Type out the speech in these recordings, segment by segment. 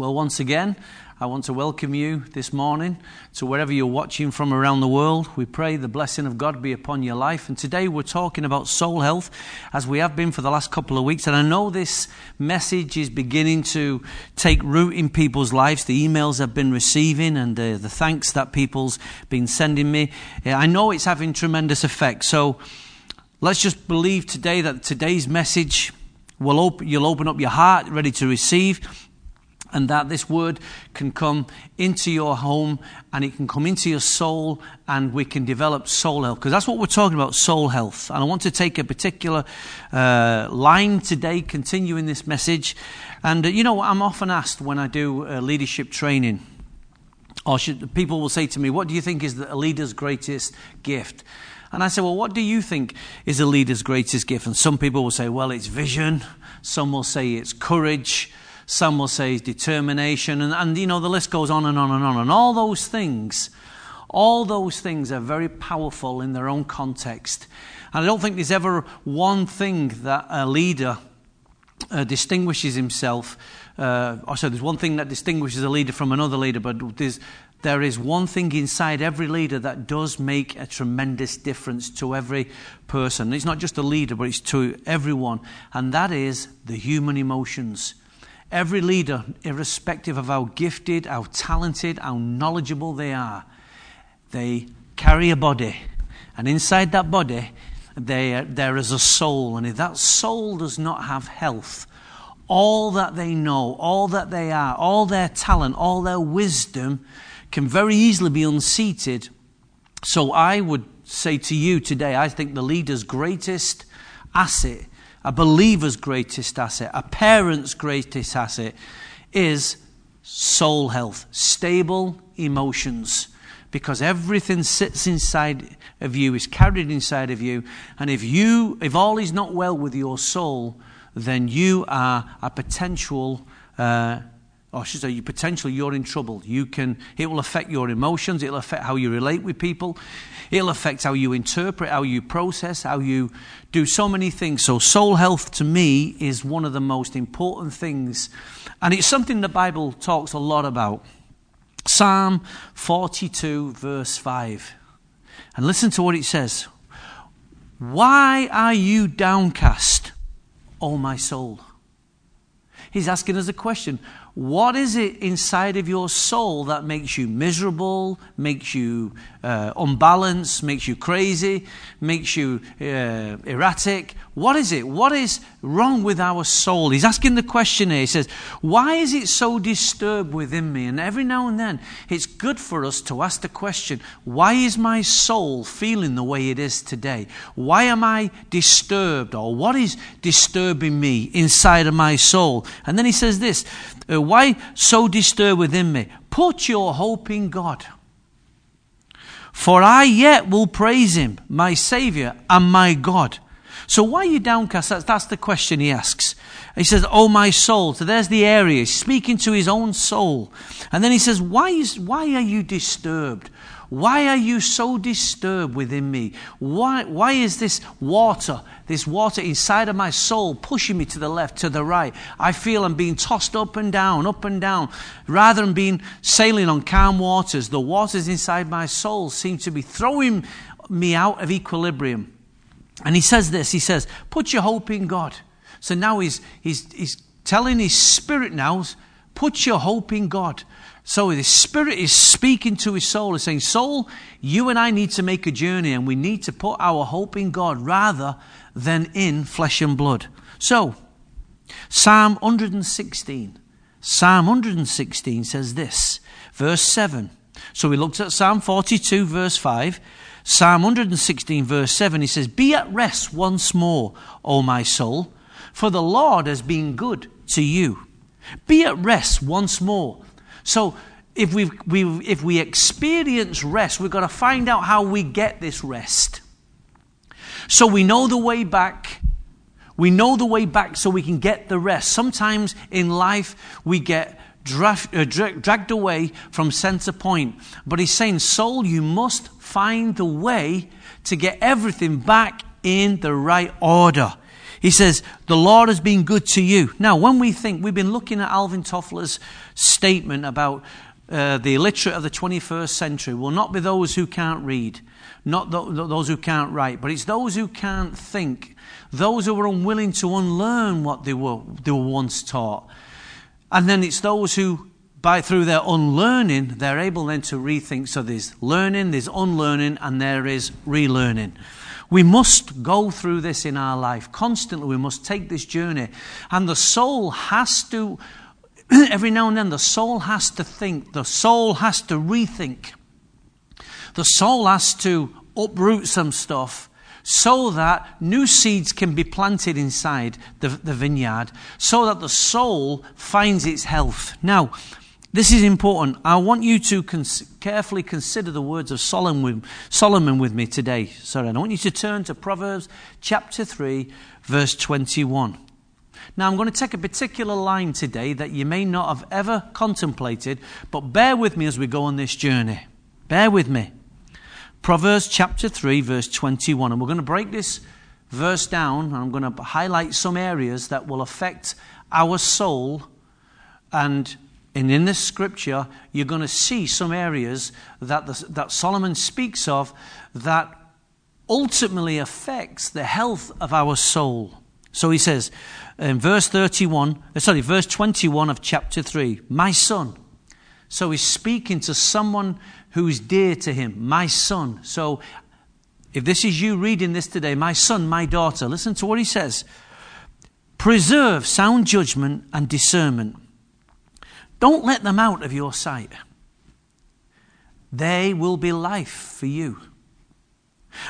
Well, once again, I want to welcome you this morning to wherever you're watching from around the world. We pray the blessing of God be upon your life. And today we're talking about soul health, as we have been for the last couple of weeks. And I know this message is beginning to take root in people's lives. The emails I've been receiving and the, the thanks that people's been sending me. I know it's having tremendous effect. So let's just believe today that today's message will open, you'll open up your heart ready to receive and that this word can come into your home and it can come into your soul and we can develop soul health because that's what we're talking about soul health and i want to take a particular uh, line today continuing this message and uh, you know i'm often asked when i do uh, leadership training or should, people will say to me what do you think is a leader's greatest gift and I say, well, what do you think is a leader's greatest gift? And some people will say, well, it's vision. Some will say it's courage. Some will say determination. And, and, you know, the list goes on and on and on. And all those things, all those things are very powerful in their own context. And I don't think there's ever one thing that a leader uh, distinguishes himself. Uh, or so there's one thing that distinguishes a leader from another leader, but there's, there is one thing inside every leader that does make a tremendous difference to every person. It's not just a leader, but it's to everyone, and that is the human emotions. Every leader, irrespective of how gifted, how talented, how knowledgeable they are, they carry a body. And inside that body, they, uh, there is a soul. And if that soul does not have health, all that they know, all that they are, all their talent, all their wisdom can very easily be unseated. So I would say to you today, I think the leader's greatest asset a believer's greatest asset, a parent's greatest asset is soul health, stable emotions. Because everything sits inside of you, is carried inside of you. And if you, if all is not well with your soul, then you are a potential uh, Oh, or should say, you potentially you're in trouble. You can, it will affect your emotions. It'll affect how you relate with people. It'll affect how you interpret, how you process, how you do so many things. So, soul health to me is one of the most important things, and it's something the Bible talks a lot about. Psalm 42, verse 5. And listen to what it says Why are you downcast, O my soul? He's asking us a question. What is it inside of your soul that makes you miserable, makes you uh, unbalanced, makes you crazy, makes you uh, erratic? What is it? What is wrong with our soul? He's asking the question here. He says, Why is it so disturbed within me? And every now and then, it's good for us to ask the question, Why is my soul feeling the way it is today? Why am I disturbed? Or what is disturbing me inside of my soul? And then he says this, uh, Why so disturbed within me? Put your hope in God. For I yet will praise him, my Saviour and my God. So why are you downcast? That's, that's the question he asks. He says, Oh, my soul. So there's the area. He's speaking to his own soul. And then he says, Why, is, why are you disturbed? Why are you so disturbed within me? Why, why is this water, this water inside of my soul pushing me to the left, to the right? I feel I'm being tossed up and down, up and down. Rather than being sailing on calm waters, the waters inside my soul seem to be throwing me out of equilibrium. And he says this he says, Put your hope in God. So now he's, he's, he's telling his spirit now, Put your hope in God. So his spirit is speaking to his soul, is saying, Soul, you and I need to make a journey and we need to put our hope in God rather than in flesh and blood. So, Psalm 116. Psalm 116 says this, verse 7. So we looked at Psalm 42, verse 5. Psalm 116, verse 7, he says, Be at rest once more, O my soul, for the Lord has been good to you. Be at rest once more. So, if, we if we experience rest, we've got to find out how we get this rest. So, we know the way back. We know the way back so we can get the rest. Sometimes in life, we get draft, uh, dragged away from center point. But he's saying, Soul, you must find the way to get everything back in the right order. He says, The Lord has been good to you. Now, when we think, we've been looking at Alvin Toffler's statement about uh, the illiterate of the 21st century will not be those who can't read, not those who can't write, but it's those who can't think, those who are unwilling to unlearn what they were, they were once taught. And then it's those who, by through their unlearning, they're able then to rethink. So there's learning, there's unlearning, and there is relearning. We must go through this in our life constantly. We must take this journey. And the soul has to, every now and then, the soul has to think, the soul has to rethink, the soul has to uproot some stuff so that new seeds can be planted inside the, the vineyard, so that the soul finds its health. Now, this is important. I want you to cons- carefully consider the words of Solomon, Solomon with me today. Sorry, I want you to turn to Proverbs chapter 3, verse 21. Now, I'm going to take a particular line today that you may not have ever contemplated, but bear with me as we go on this journey. Bear with me. Proverbs chapter 3, verse 21. And we're going to break this verse down, and I'm going to highlight some areas that will affect our soul. And, and in this scripture, you're going to see some areas that, the, that Solomon speaks of that ultimately affects the health of our soul. So he says in verse 31, uh, sorry, verse 21 of chapter 3, My son. So he's speaking to someone who's dear to him, my son. So if this is you reading this today, my son, my daughter, listen to what he says. Preserve sound judgment and discernment. Don't let them out of your sight. They will be life for you,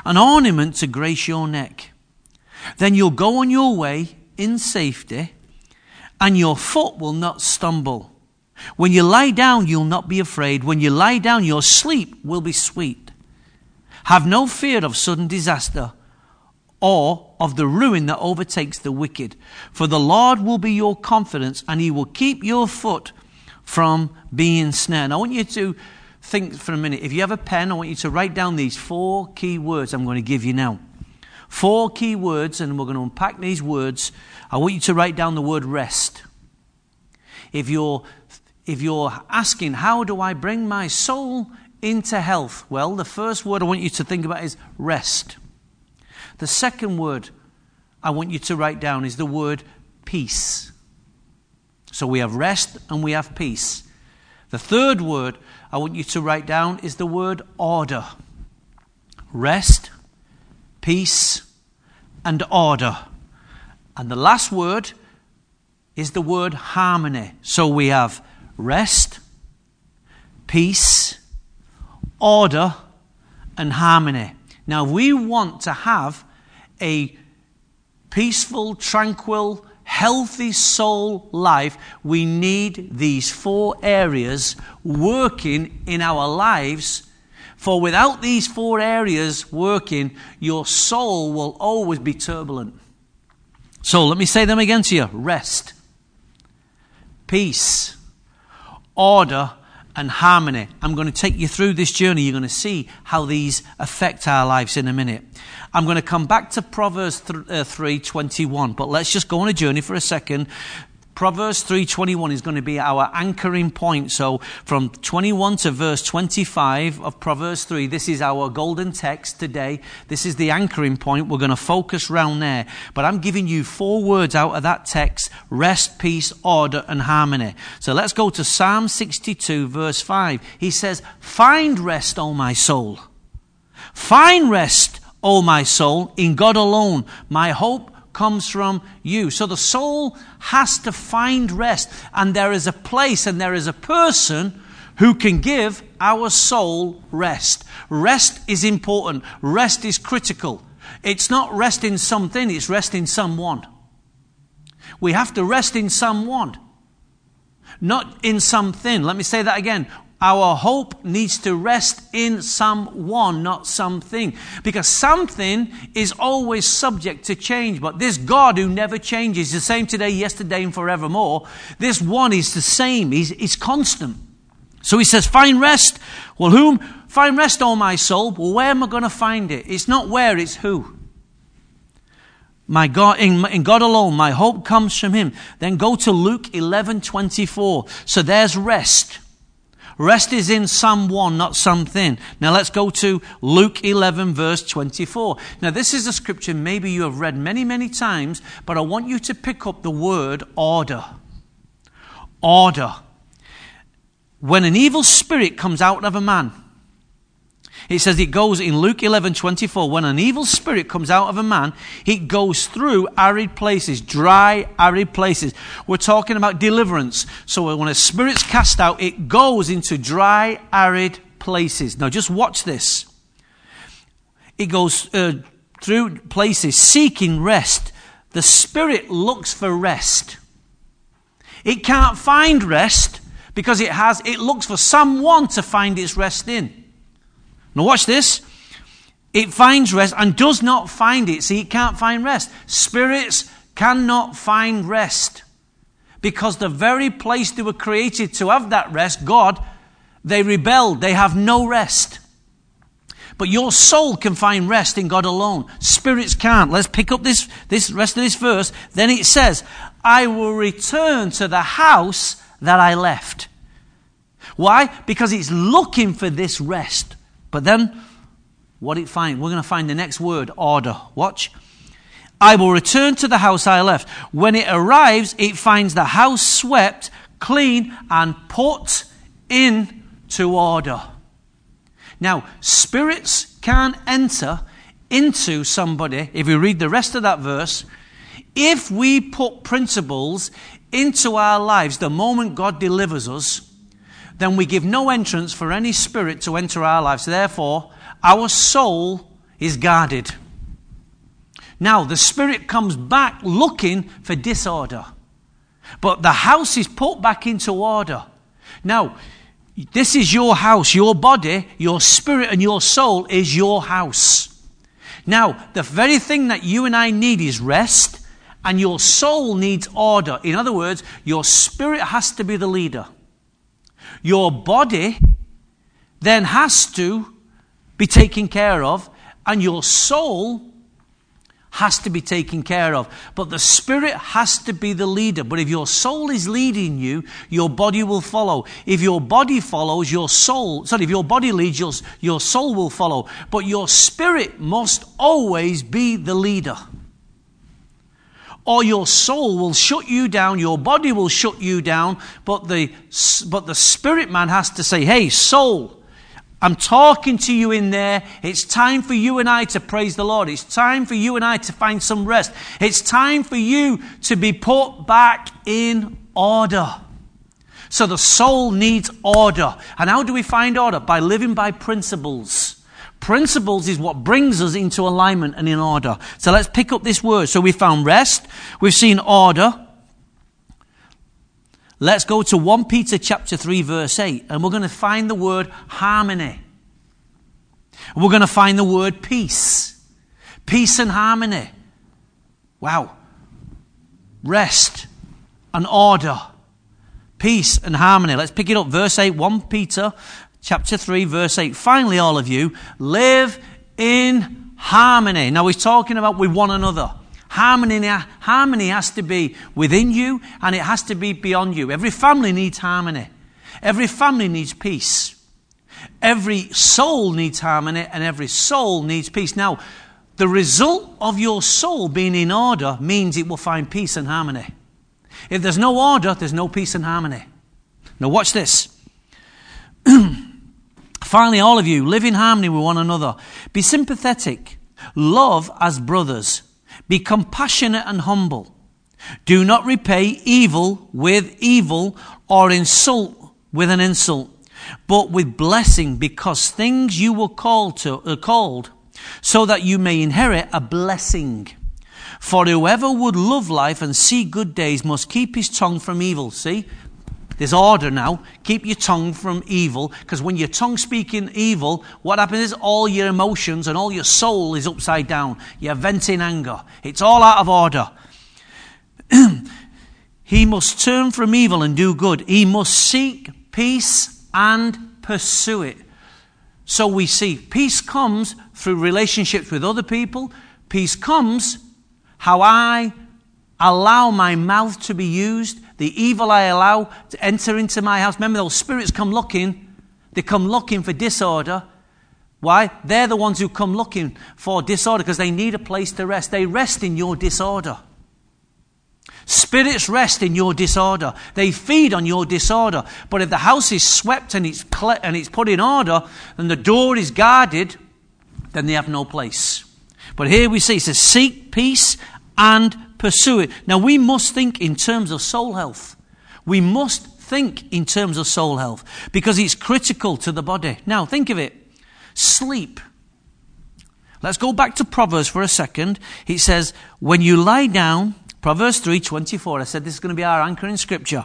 an ornament to grace your neck. Then you'll go on your way in safety, and your foot will not stumble. When you lie down, you'll not be afraid. When you lie down, your sleep will be sweet. Have no fear of sudden disaster or of the ruin that overtakes the wicked. For the Lord will be your confidence and he will keep your foot from being snared. And I want you to think for a minute. If you have a pen, I want you to write down these four key words I'm going to give you now. Four key words, and we're going to unpack these words. I want you to write down the word rest. If you're if you're asking, how do I bring my soul into health? Well, the first word I want you to think about is rest. The second word I want you to write down is the word peace. So we have rest and we have peace. The third word I want you to write down is the word order. Rest, peace, and order. And the last word is the word harmony. So we have rest, peace, order, and harmony. Now, we want to have a peaceful, tranquil, healthy soul life, we need these four areas working in our lives. For without these four areas working, your soul will always be turbulent. So let me say them again to you rest, peace, order, and harmony. I'm going to take you through this journey. You're going to see how these affect our lives in a minute. I'm going to come back to Proverbs 3:21, uh, but let's just go on a journey for a second Proverbs 3:21 is going to be our anchoring point. So from 21 to verse 25 of Proverbs 3, this is our golden text today. This is the anchoring point. We're going to focus round there. But I'm giving you four words out of that text: rest, peace, order, and harmony. So let's go to Psalm 62 verse 5. He says, "Find rest, O my soul. Find rest, O my soul, in God alone. My hope comes from you. So the soul has to find rest. And there is a place and there is a person who can give our soul rest. Rest is important, rest is critical. It's not rest in something, it's rest in someone. We have to rest in someone, not in something. Let me say that again. Our hope needs to rest in someone, not something. Because something is always subject to change. But this God who never changes, the same today, yesterday, and forevermore, this one is the same. He's, he's constant. So he says, find rest. Well, whom? Find rest, O my soul. Well, where am I going to find it? It's not where, it's who. My God, in, in God alone, my hope comes from Him. Then go to Luke 11 24. So there's rest. Rest is in someone, not something. Now let's go to Luke 11, verse 24. Now, this is a scripture maybe you have read many, many times, but I want you to pick up the word order. Order. When an evil spirit comes out of a man, it says it goes in Luke 11 24. When an evil spirit comes out of a man, it goes through arid places, dry, arid places. We're talking about deliverance. So when a spirit's cast out, it goes into dry, arid places. Now just watch this. It goes uh, through places seeking rest. The spirit looks for rest. It can't find rest because it has, it looks for someone to find its rest in. Now, watch this. It finds rest and does not find it. See, it can't find rest. Spirits cannot find rest because the very place they were created to have that rest, God, they rebelled. They have no rest. But your soul can find rest in God alone. Spirits can't. Let's pick up this, this rest of this verse. Then it says, I will return to the house that I left. Why? Because it's looking for this rest. But then, what it find? We're going to find the next word, order. Watch. I will return to the house I left. When it arrives, it finds the house swept, clean, and put into order. Now, spirits can enter into somebody, if we read the rest of that verse, if we put principles into our lives the moment God delivers us, then we give no entrance for any spirit to enter our lives. Therefore, our soul is guarded. Now, the spirit comes back looking for disorder, but the house is put back into order. Now, this is your house, your body, your spirit, and your soul is your house. Now, the very thing that you and I need is rest, and your soul needs order. In other words, your spirit has to be the leader. Your body then has to be taken care of, and your soul has to be taken care of. But the spirit has to be the leader. But if your soul is leading you, your body will follow. If your body follows, your soul, sorry, if your body leads, your, your soul will follow. But your spirit must always be the leader or your soul will shut you down, your body will shut you down, but the, but the spirit man has to say, hey, soul, I'm talking to you in there. It's time for you and I to praise the Lord. It's time for you and I to find some rest. It's time for you to be put back in order. So the soul needs order. And how do we find order? By living by principles. Principles is what brings us into alignment and in order. So let's pick up this word. So we found rest, we've seen order. Let's go to 1 Peter chapter 3 verse 8 and we're going to find the word harmony. We're going to find the word peace. Peace and harmony. Wow. Rest and order. Peace and harmony. Let's pick it up. Verse 8, 1 Peter chapter 3, verse 8. Finally, all of you, live in harmony. Now, he's talking about with one another. Harmony, harmony has to be within you and it has to be beyond you. Every family needs harmony. Every family needs peace. Every soul needs harmony and every soul needs peace. Now, the result of your soul being in order means it will find peace and harmony. If there's no order, there's no peace and harmony. Now, watch this. Finally, all of you, live in harmony with one another. Be sympathetic. Love as brothers. Be compassionate and humble. Do not repay evil with evil or insult with an insult, but with blessing, because things you were called to are uh, called, so that you may inherit a blessing. For whoever would love life and see good days must keep his tongue from evil. See, there's order now. Keep your tongue from evil, because when your tongue speaking evil, what happens is all your emotions and all your soul is upside down. You're venting anger. It's all out of order. he must turn from evil and do good. He must seek peace and pursue it. So we see peace comes through relationships with other people. Peace comes how I allow my mouth to be used, the evil I allow to enter into my house. Remember, those spirits come looking, they come looking for disorder. Why? They're the ones who come looking for disorder because they need a place to rest. They rest in your disorder. Spirits rest in your disorder. They feed on your disorder. But if the house is swept and it's, and it's put in order and the door is guarded, then they have no place. But here we see it says, seek peace and pursue it. Now we must think in terms of soul health. We must think in terms of soul health because it's critical to the body. Now think of it. Sleep. Let's go back to Proverbs for a second. It says, when you lie down, Proverbs 3:24. I said this is going to be our anchor in scripture.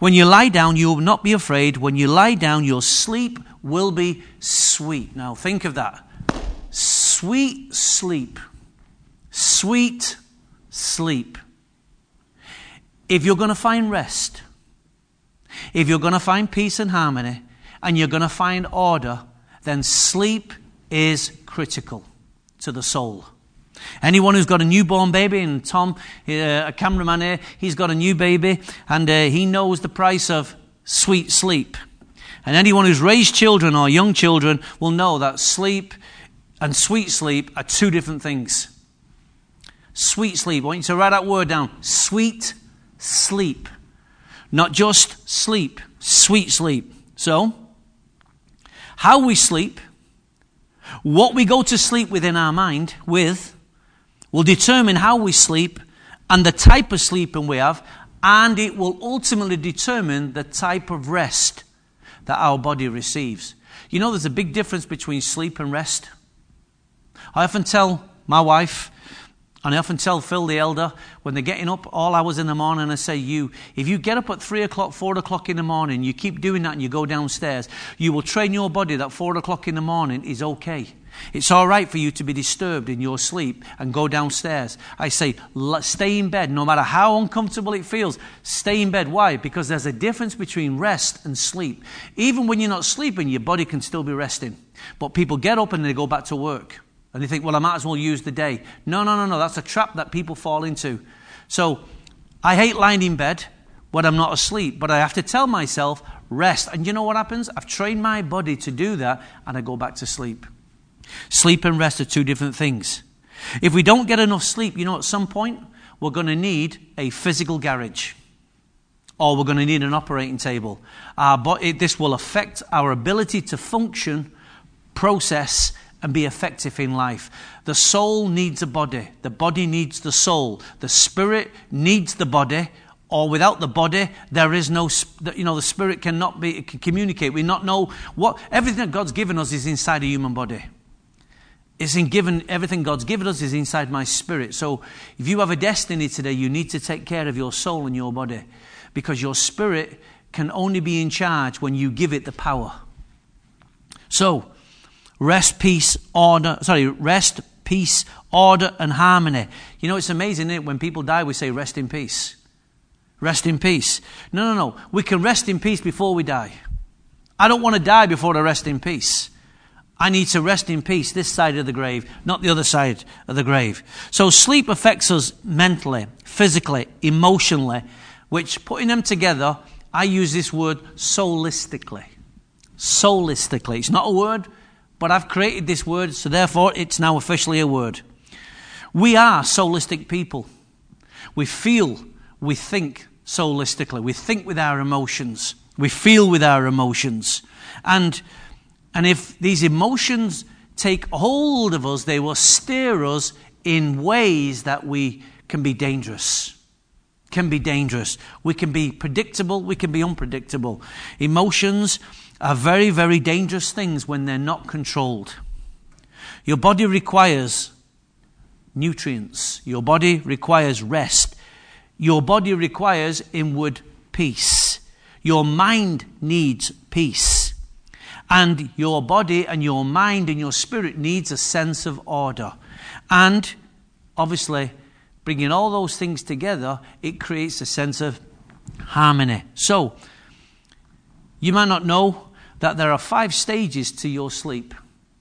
When you lie down, you will not be afraid. When you lie down, your sleep will be sweet. Now think of that. Sweet sleep. Sweet sleep. If you're going to find rest, if you're going to find peace and harmony, and you're going to find order, then sleep is critical to the soul. Anyone who's got a newborn baby, and Tom, uh, a cameraman here, he's got a new baby, and uh, he knows the price of sweet sleep. And anyone who's raised children or young children will know that sleep and sweet sleep are two different things. Sweet sleep. I want you to write that word down. Sweet sleep. Not just sleep, sweet sleep. So, how we sleep, what we go to sleep within our mind with, will determine how we sleep and the type of sleeping we have, and it will ultimately determine the type of rest that our body receives. You know, there's a big difference between sleep and rest. I often tell my wife, and I often tell Phil the elder, when they're getting up all hours in the morning, I say, You, if you get up at three o'clock, four o'clock in the morning, you keep doing that and you go downstairs, you will train your body that four o'clock in the morning is okay. It's all right for you to be disturbed in your sleep and go downstairs. I say, stay in bed, no matter how uncomfortable it feels. Stay in bed. Why? Because there's a difference between rest and sleep. Even when you're not sleeping, your body can still be resting. But people get up and they go back to work. And they think, well, I might as well use the day. No, no, no, no. That's a trap that people fall into. So I hate lying in bed when I'm not asleep, but I have to tell myself, rest. And you know what happens? I've trained my body to do that, and I go back to sleep. Sleep and rest are two different things. If we don't get enough sleep, you know, at some point, we're going to need a physical garage or we're going to need an operating table. Uh, but it, this will affect our ability to function, process, and be effective in life. The soul needs a body, the body needs the soul, the spirit needs the body. Or without the body, there is no, you know, the spirit cannot be, can communicate. We not know what, everything that God's given us is inside a human body is in given everything God's given us is inside my spirit. So if you have a destiny today, you need to take care of your soul and your body because your spirit can only be in charge when you give it the power. So rest, peace, order, sorry, rest, peace, order, and harmony. You know, it's amazing, it? When people die, we say rest in peace. Rest in peace. No, no, no. We can rest in peace before we die. I don't want to die before I rest in peace. I need to rest in peace this side of the grave, not the other side of the grave. So sleep affects us mentally, physically, emotionally, which putting them together, I use this word soulistically. Soulistically. It's not a word, but I've created this word, so therefore it's now officially a word. We are soulistic people. We feel, we think soulistically. We think with our emotions. We feel with our emotions. And and if these emotions take hold of us, they will steer us in ways that we can be dangerous. Can be dangerous. We can be predictable, we can be unpredictable. Emotions are very, very dangerous things when they're not controlled. Your body requires nutrients, your body requires rest, your body requires inward peace, your mind needs peace. And your body and your mind and your spirit needs a sense of order. And obviously, bringing all those things together, it creates a sense of harmony. So, you might not know that there are five stages to your sleep.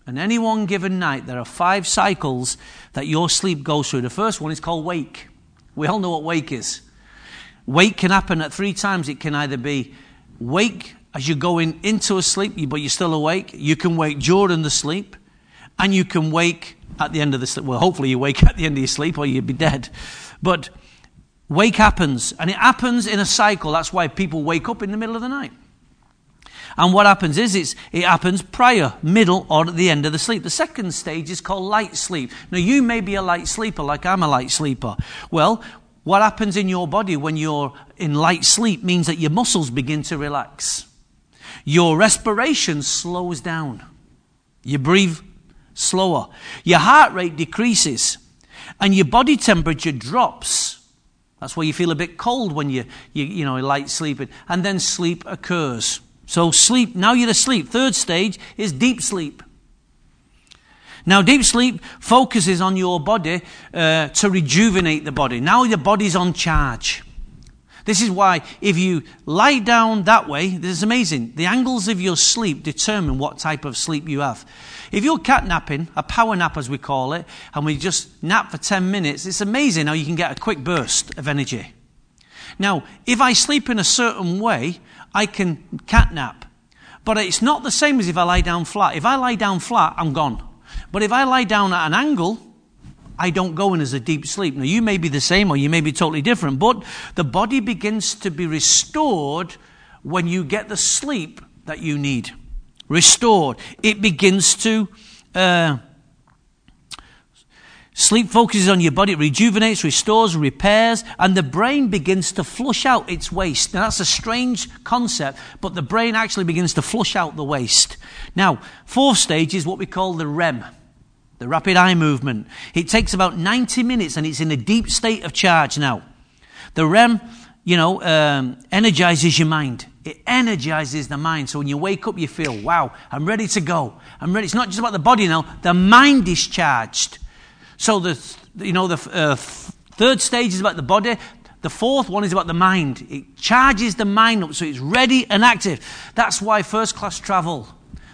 And any one given night, there are five cycles that your sleep goes through. The first one is called wake. We all know what wake is. Wake can happen at three times. It can either be wake as you're going into a sleep, but you're still awake. You can wake during the sleep, and you can wake at the end of the sleep. Well, hopefully you wake at the end of your sleep, or you'd be dead. But wake happens, and it happens in a cycle. That's why people wake up in the middle of the night. And what happens is it's, it happens prior, middle, or at the end of the sleep. The second stage is called light sleep. Now, you may be a light sleeper, like I'm a light sleeper. Well, what happens in your body when you're in light sleep means that your muscles begin to relax. Your respiration slows down. You breathe slower. Your heart rate decreases. And your body temperature drops. That's why you feel a bit cold when you, you, you know, light sleeping. And then sleep occurs. So sleep, now you're asleep. Third stage is deep sleep. Now, deep sleep focuses on your body uh, to rejuvenate the body. Now your body's on charge. This is why if you lie down that way, this is amazing. The angles of your sleep determine what type of sleep you have. If you're cat napping, a power nap as we call it, and we just nap for 10 minutes, it's amazing how you can get a quick burst of energy. Now, if I sleep in a certain way, I can catnap. But it's not the same as if I lie down flat. If I lie down flat, I'm gone. But if I lie down at an angle, I don't go in as a deep sleep. Now, you may be the same or you may be totally different, but the body begins to be restored when you get the sleep that you need. Restored. It begins to. Uh, Sleep focuses on your body, it rejuvenates, restores, repairs, and the brain begins to flush out its waste. Now, that's a strange concept, but the brain actually begins to flush out the waste. Now, fourth stage is what we call the REM, the rapid eye movement. It takes about 90 minutes and it's in a deep state of charge now. The REM, you know, um, energizes your mind. It energizes the mind. So when you wake up, you feel, wow, I'm ready to go. I'm ready. It's not just about the body now, the mind is charged. So the you know the uh, third stage is about the body. The fourth one is about the mind. It charges the mind up so it's ready and active. That's why first class travel.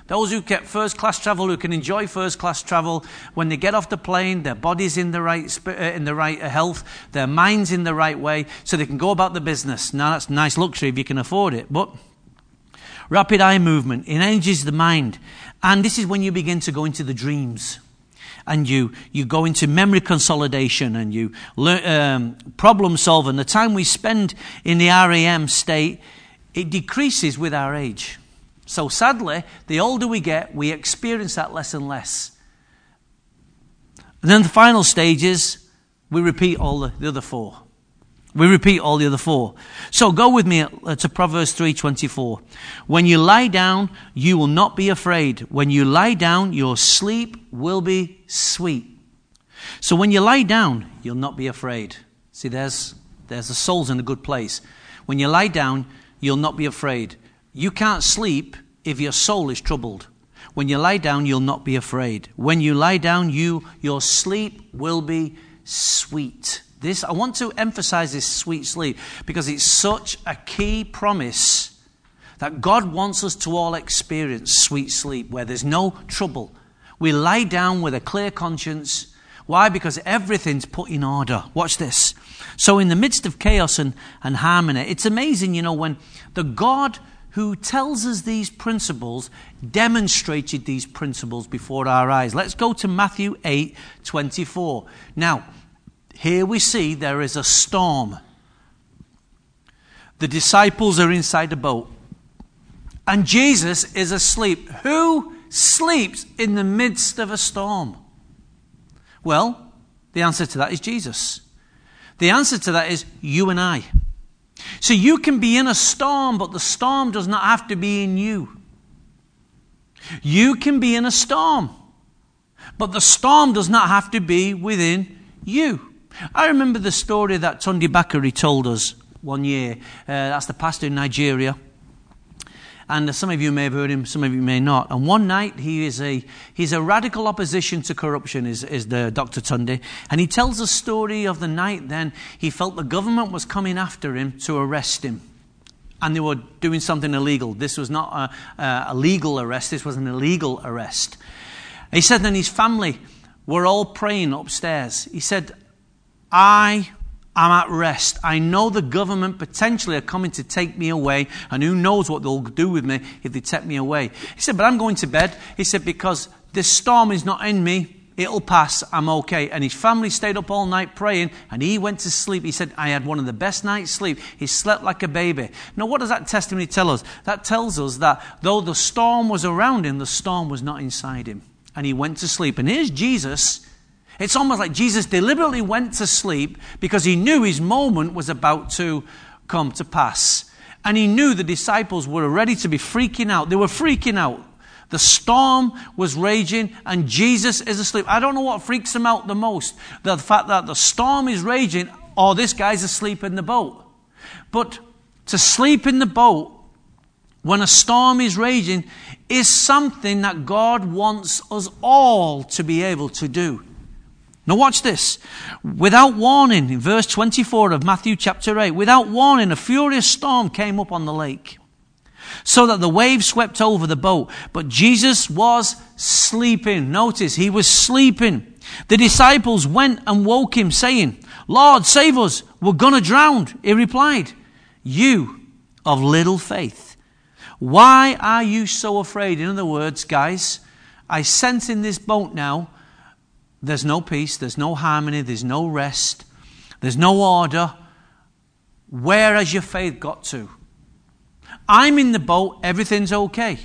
Those who get first class travel, who can enjoy first class travel, when they get off the plane, their body's in the right uh, in the right uh, health, their mind's in the right way, so they can go about the business. Now that's nice luxury if you can afford it, but rapid eye movement engages the mind, and this is when you begin to go into the dreams and you, you go into memory consolidation and you learn, um, problem solving. The time we spend in the REM state, it decreases with our age. So sadly, the older we get, we experience that less and less. And then the final stage is we repeat all the, the other four. We repeat all the other four. So go with me uh, to Proverbs 3:24. When you lie down, you will not be afraid. When you lie down, your sleep will be sweet. So when you lie down, you'll not be afraid. See, there's there's the soul's in a good place. When you lie down, you'll not be afraid. You can't sleep if your soul is troubled. When you lie down, you'll not be afraid. When you lie down, you your sleep will be sweet. This, I want to emphasize this sweet sleep because it's such a key promise that God wants us to all experience sweet sleep where there's no trouble. We lie down with a clear conscience. Why? Because everything's put in order. Watch this. So, in the midst of chaos and, and harmony, it's amazing, you know, when the God who tells us these principles demonstrated these principles before our eyes. Let's go to Matthew 8 24. Now, here we see there is a storm. The disciples are inside a boat. And Jesus is asleep. Who sleeps in the midst of a storm? Well, the answer to that is Jesus. The answer to that is you and I. So you can be in a storm, but the storm does not have to be in you. You can be in a storm, but the storm does not have to be within you. I remember the story that Tunde Bakare told us one year. Uh, that's the pastor in Nigeria. And some of you may have heard him, some of you may not. And one night, he is a, he's a radical opposition to corruption, is, is the Dr. Tunde. And he tells a story of the night then he felt the government was coming after him to arrest him. And they were doing something illegal. This was not a, a legal arrest, this was an illegal arrest. He said, then his family were all praying upstairs. He said, I am at rest. I know the government potentially are coming to take me away, and who knows what they'll do with me if they take me away. He said, but I'm going to bed. He said, because this storm is not in me. It'll pass. I'm okay. And his family stayed up all night praying and he went to sleep. He said, I had one of the best night's sleep. He slept like a baby. Now, what does that testimony tell us? That tells us that though the storm was around him, the storm was not inside him. And he went to sleep. And here's Jesus. It's almost like Jesus deliberately went to sleep because he knew his moment was about to come to pass. And he knew the disciples were ready to be freaking out. They were freaking out. The storm was raging and Jesus is asleep. I don't know what freaks them out the most the fact that the storm is raging or this guy's asleep in the boat. But to sleep in the boat when a storm is raging is something that God wants us all to be able to do. Now, watch this. Without warning, in verse 24 of Matthew chapter 8, without warning, a furious storm came up on the lake so that the waves swept over the boat. But Jesus was sleeping. Notice, he was sleeping. The disciples went and woke him, saying, Lord, save us. We're going to drown. He replied, You of little faith. Why are you so afraid? In other words, guys, I sense in this boat now there's no peace, there's no harmony, there's no rest, there's no order. Where has your faith got to? I'm in the boat, everything's okay.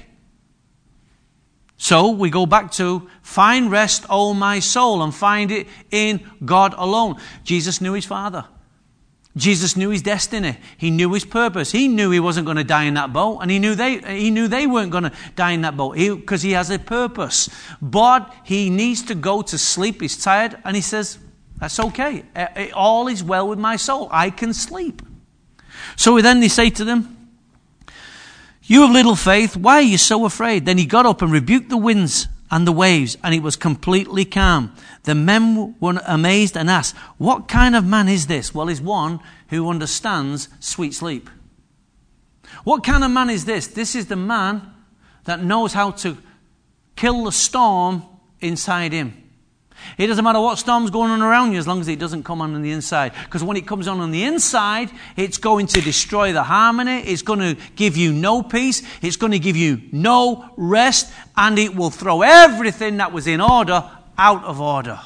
So we go back to find rest, O my soul, and find it in God alone. Jesus knew his Father. Jesus knew his destiny. He knew his purpose. He knew he wasn't going to die in that boat, and he knew they, he knew they weren't going to die in that boat because he, he has a purpose. But he needs to go to sleep. He's tired, and he says, That's okay. All is well with my soul. I can sleep. So then they say to them, you have little faith, why are you so afraid? Then he got up and rebuked the winds and the waves, and it was completely calm. The men were amazed and asked, What kind of man is this? Well, he's one who understands sweet sleep. What kind of man is this? This is the man that knows how to kill the storm inside him. It doesn't matter what storm's going on around you as long as it doesn't come on on the inside. Because when it comes on on the inside, it's going to destroy the harmony. It's going to give you no peace. It's going to give you no rest. And it will throw everything that was in order out of order.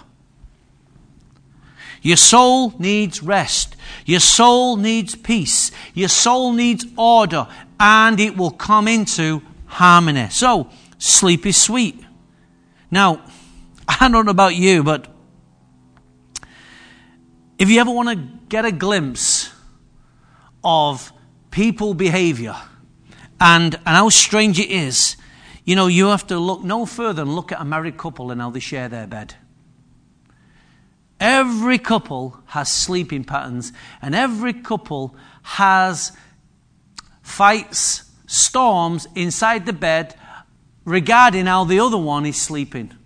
Your soul needs rest. Your soul needs peace. Your soul needs order. And it will come into harmony. So, sleep is sweet. Now, I don't know about you, but if you ever want to get a glimpse of people behavior and, and how strange it is, you know, you have to look no further than look at a married couple and how they share their bed. Every couple has sleeping patterns, and every couple has fights, storms inside the bed regarding how the other one is sleeping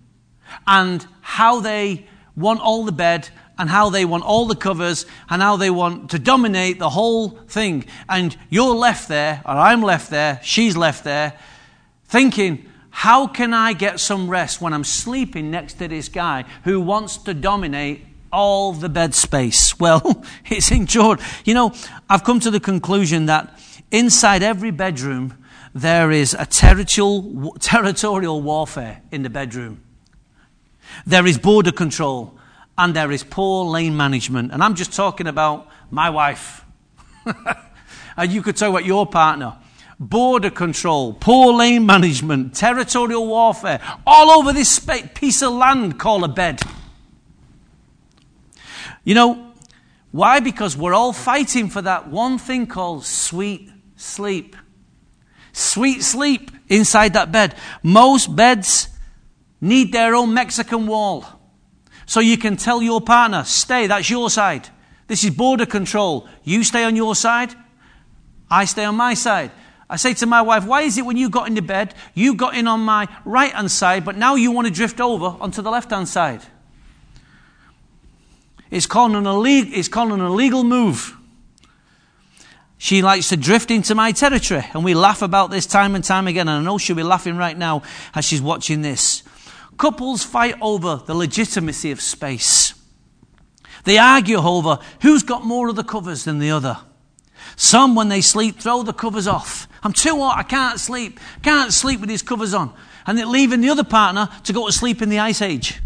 and how they want all the bed and how they want all the covers and how they want to dominate the whole thing. And you're left there, or I'm left there, she's left there, thinking, how can I get some rest when I'm sleeping next to this guy who wants to dominate all the bed space? Well, it's endured. You know, I've come to the conclusion that inside every bedroom, there is a territorial, territorial warfare in the bedroom. There is border control and there is poor lane management. And I'm just talking about my wife. and you could talk about your partner. Border control, poor lane management, territorial warfare, all over this piece of land called a bed. You know, why? Because we're all fighting for that one thing called sweet sleep. Sweet sleep inside that bed. Most beds need their own Mexican wall. So you can tell your partner, stay, that's your side. This is border control. You stay on your side, I stay on my side. I say to my wife, why is it when you got into bed, you got in on my right hand side, but now you want to drift over onto the left hand side? It's called an illegal, it's called an illegal move. She likes to drift into my territory, and we laugh about this time and time again, and I know she'll be laughing right now as she's watching this. Couples fight over the legitimacy of space. They argue over who's got more of the covers than the other. Some, when they sleep, throw the covers off. I'm too hot, I can't sleep. Can't sleep with these covers on. And they're leaving the other partner to go to sleep in the ice age.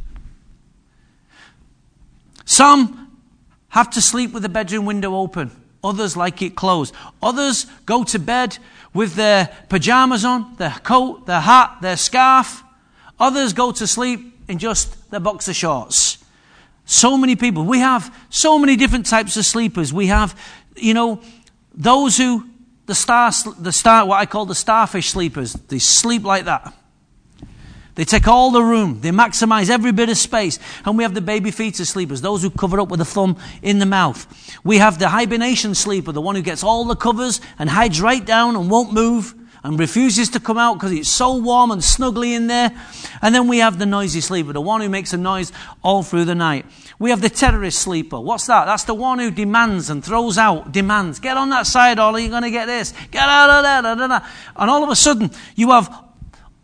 Some have to sleep with the bedroom window open. Others like it closed. Others go to bed with their pajamas on, their coat, their hat, their scarf. Others go to sleep in just their boxer shorts. So many people. We have so many different types of sleepers. We have, you know, those who, the star, the star, what I call the starfish sleepers, they sleep like that. They take all the room. They maximize every bit of space. And we have the baby fetus sleepers, those who cover up with a thumb in the mouth. We have the hibernation sleeper, the one who gets all the covers and hides right down and won't move and refuses to come out because it's so warm and snuggly in there. And then we have the noisy sleeper, the one who makes a noise all through the night. We have the terrorist sleeper. What's that? That's the one who demands and throws out demands. Get on that side, or you're going to get this. Get out of there. Da, da, da. And all of a sudden, you have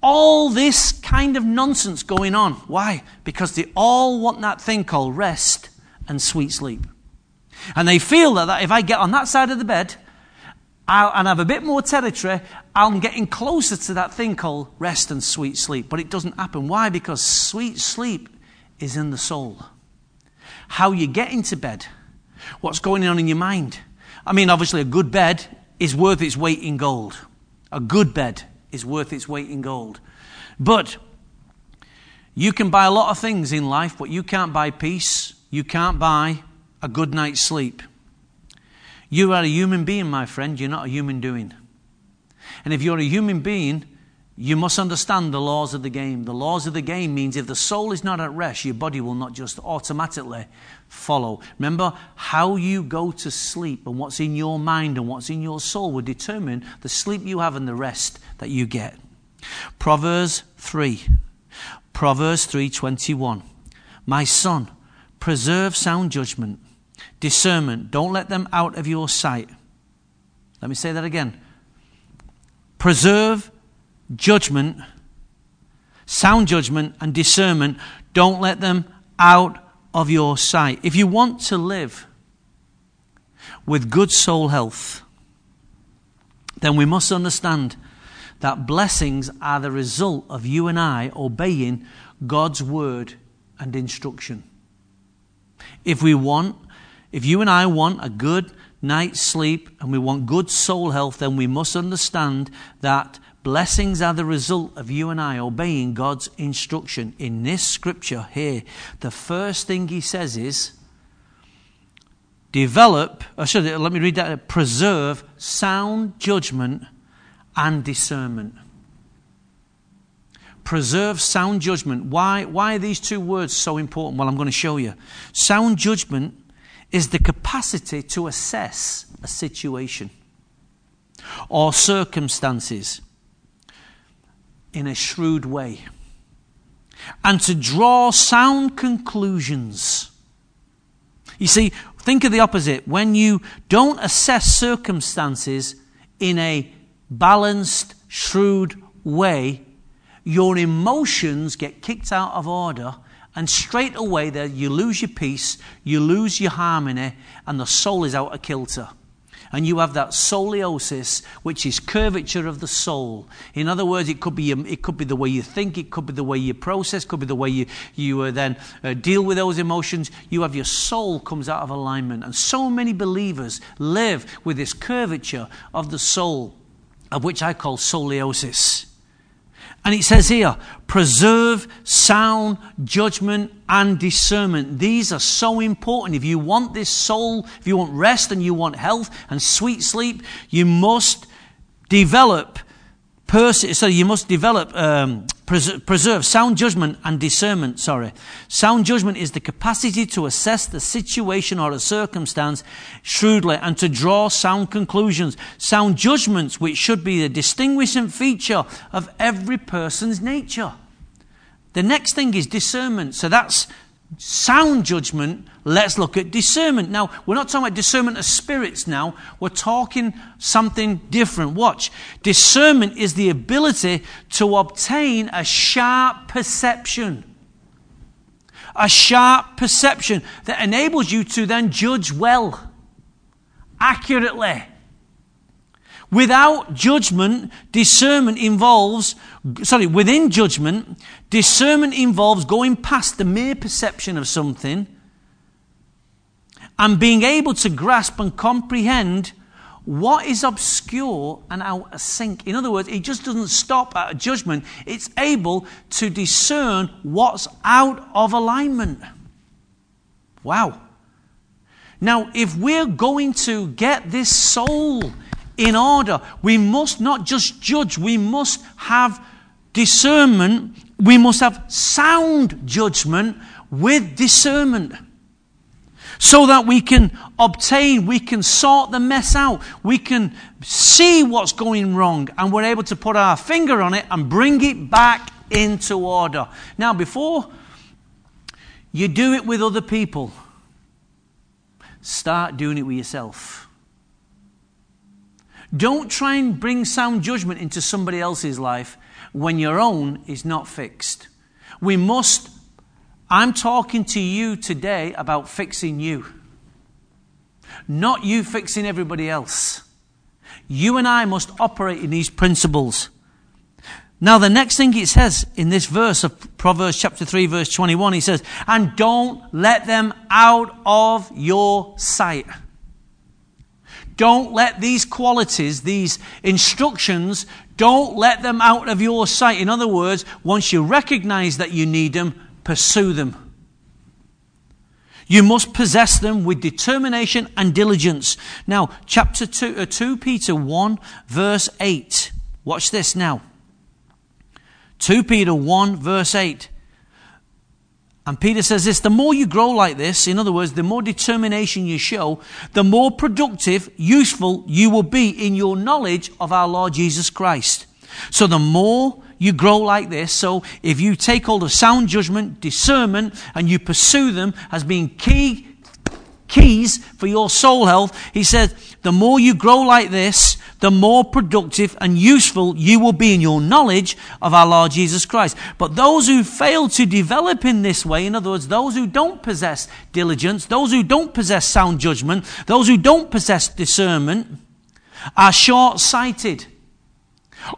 all this kind of nonsense going on. Why? Because they all want that thing called rest and sweet sleep. And they feel that, that if I get on that side of the bed I'll, and have a bit more territory, I'm getting closer to that thing called rest and sweet sleep. But it doesn't happen. Why? Because sweet sleep is in the soul. How you get into bed, what's going on in your mind. I mean, obviously, a good bed is worth its weight in gold. A good bed is worth its weight in gold. But you can buy a lot of things in life, but you can't buy peace. You can't buy a good night's sleep. You are a human being, my friend. You're not a human doing. And if you're a human being, you must understand the laws of the game. The laws of the game means if the soul is not at rest, your body will not just automatically follow. Remember, how you go to sleep and what's in your mind and what's in your soul will determine the sleep you have and the rest that you get. Proverbs 3. Proverbs 3:21. My son, preserve sound judgment, discernment. Don't let them out of your sight. Let me say that again. Preserve judgment, sound judgment, and discernment, don't let them out of your sight. If you want to live with good soul health, then we must understand that blessings are the result of you and I obeying God's word and instruction. If we want, if you and I want a good night's sleep and we want good soul health, then we must understand that Blessings are the result of you and I obeying God's instruction. In this scripture here, the first thing he says is develop, or should I, let me read that, preserve sound judgment and discernment. Preserve sound judgment. Why, why are these two words so important? Well, I'm going to show you. Sound judgment is the capacity to assess a situation or circumstances in a shrewd way and to draw sound conclusions. You see, think of the opposite. When you don't assess circumstances in a balanced, shrewd way, your emotions get kicked out of order, and straight away there you lose your peace, you lose your harmony, and the soul is out of kilter and you have that scoliosis, which is curvature of the soul. In other words, it could be, it could be the way you think, it could be the way you process, could be the way you, you uh, then uh, deal with those emotions. You have your soul comes out of alignment. And so many believers live with this curvature of the soul, of which I call scoliosis. And it says here, preserve sound judgment and discernment. These are so important. If you want this soul, if you want rest and you want health and sweet sleep, you must develop pers- so you must develop, um, pres- preserve sound judgment and discernment. Sorry. Sound judgment is the capacity to assess the situation or a circumstance shrewdly and to draw sound conclusions. Sound judgments, which should be the distinguishing feature of every person's nature. The next thing is discernment. So that's sound judgment, let's look at discernment. Now, we're not talking about discernment of spirits now, we're talking something different. Watch. Discernment is the ability to obtain a sharp perception. A sharp perception that enables you to then judge well, accurately. Without judgment, discernment involves, sorry, within judgment, discernment involves going past the mere perception of something and being able to grasp and comprehend what is obscure and out of sync. In other words, it just doesn't stop at a judgment, it's able to discern what's out of alignment. Wow. Now, if we're going to get this soul in order. We must not just judge, we must have discernment, we must have sound judgment with discernment. So that we can obtain, we can sort the mess out, we can see what's going wrong, and we're able to put our finger on it and bring it back into order. Now, before you do it with other people, start doing it with yourself. Don't try and bring sound judgment into somebody else's life when your own is not fixed. We must, I'm talking to you today about fixing you, not you fixing everybody else. You and I must operate in these principles. Now, the next thing it says in this verse of Proverbs chapter 3, verse 21, he says, And don't let them out of your sight. Don't let these qualities, these instructions, don't let them out of your sight. In other words, once you recognize that you need them, pursue them. You must possess them with determination and diligence. Now, chapter 2, uh, 2 Peter 1, verse 8. Watch this now. 2 Peter 1, verse 8. And Peter says this the more you grow like this, in other words, the more determination you show, the more productive, useful you will be in your knowledge of our Lord Jesus Christ. So the more you grow like this, so if you take hold of sound judgment, discernment, and you pursue them as being key keys for your soul health, he says, the more you grow like this, the more productive and useful you will be in your knowledge of our Lord Jesus Christ. But those who fail to develop in this way, in other words, those who don't possess diligence, those who don't possess sound judgment, those who don't possess discernment, are short sighted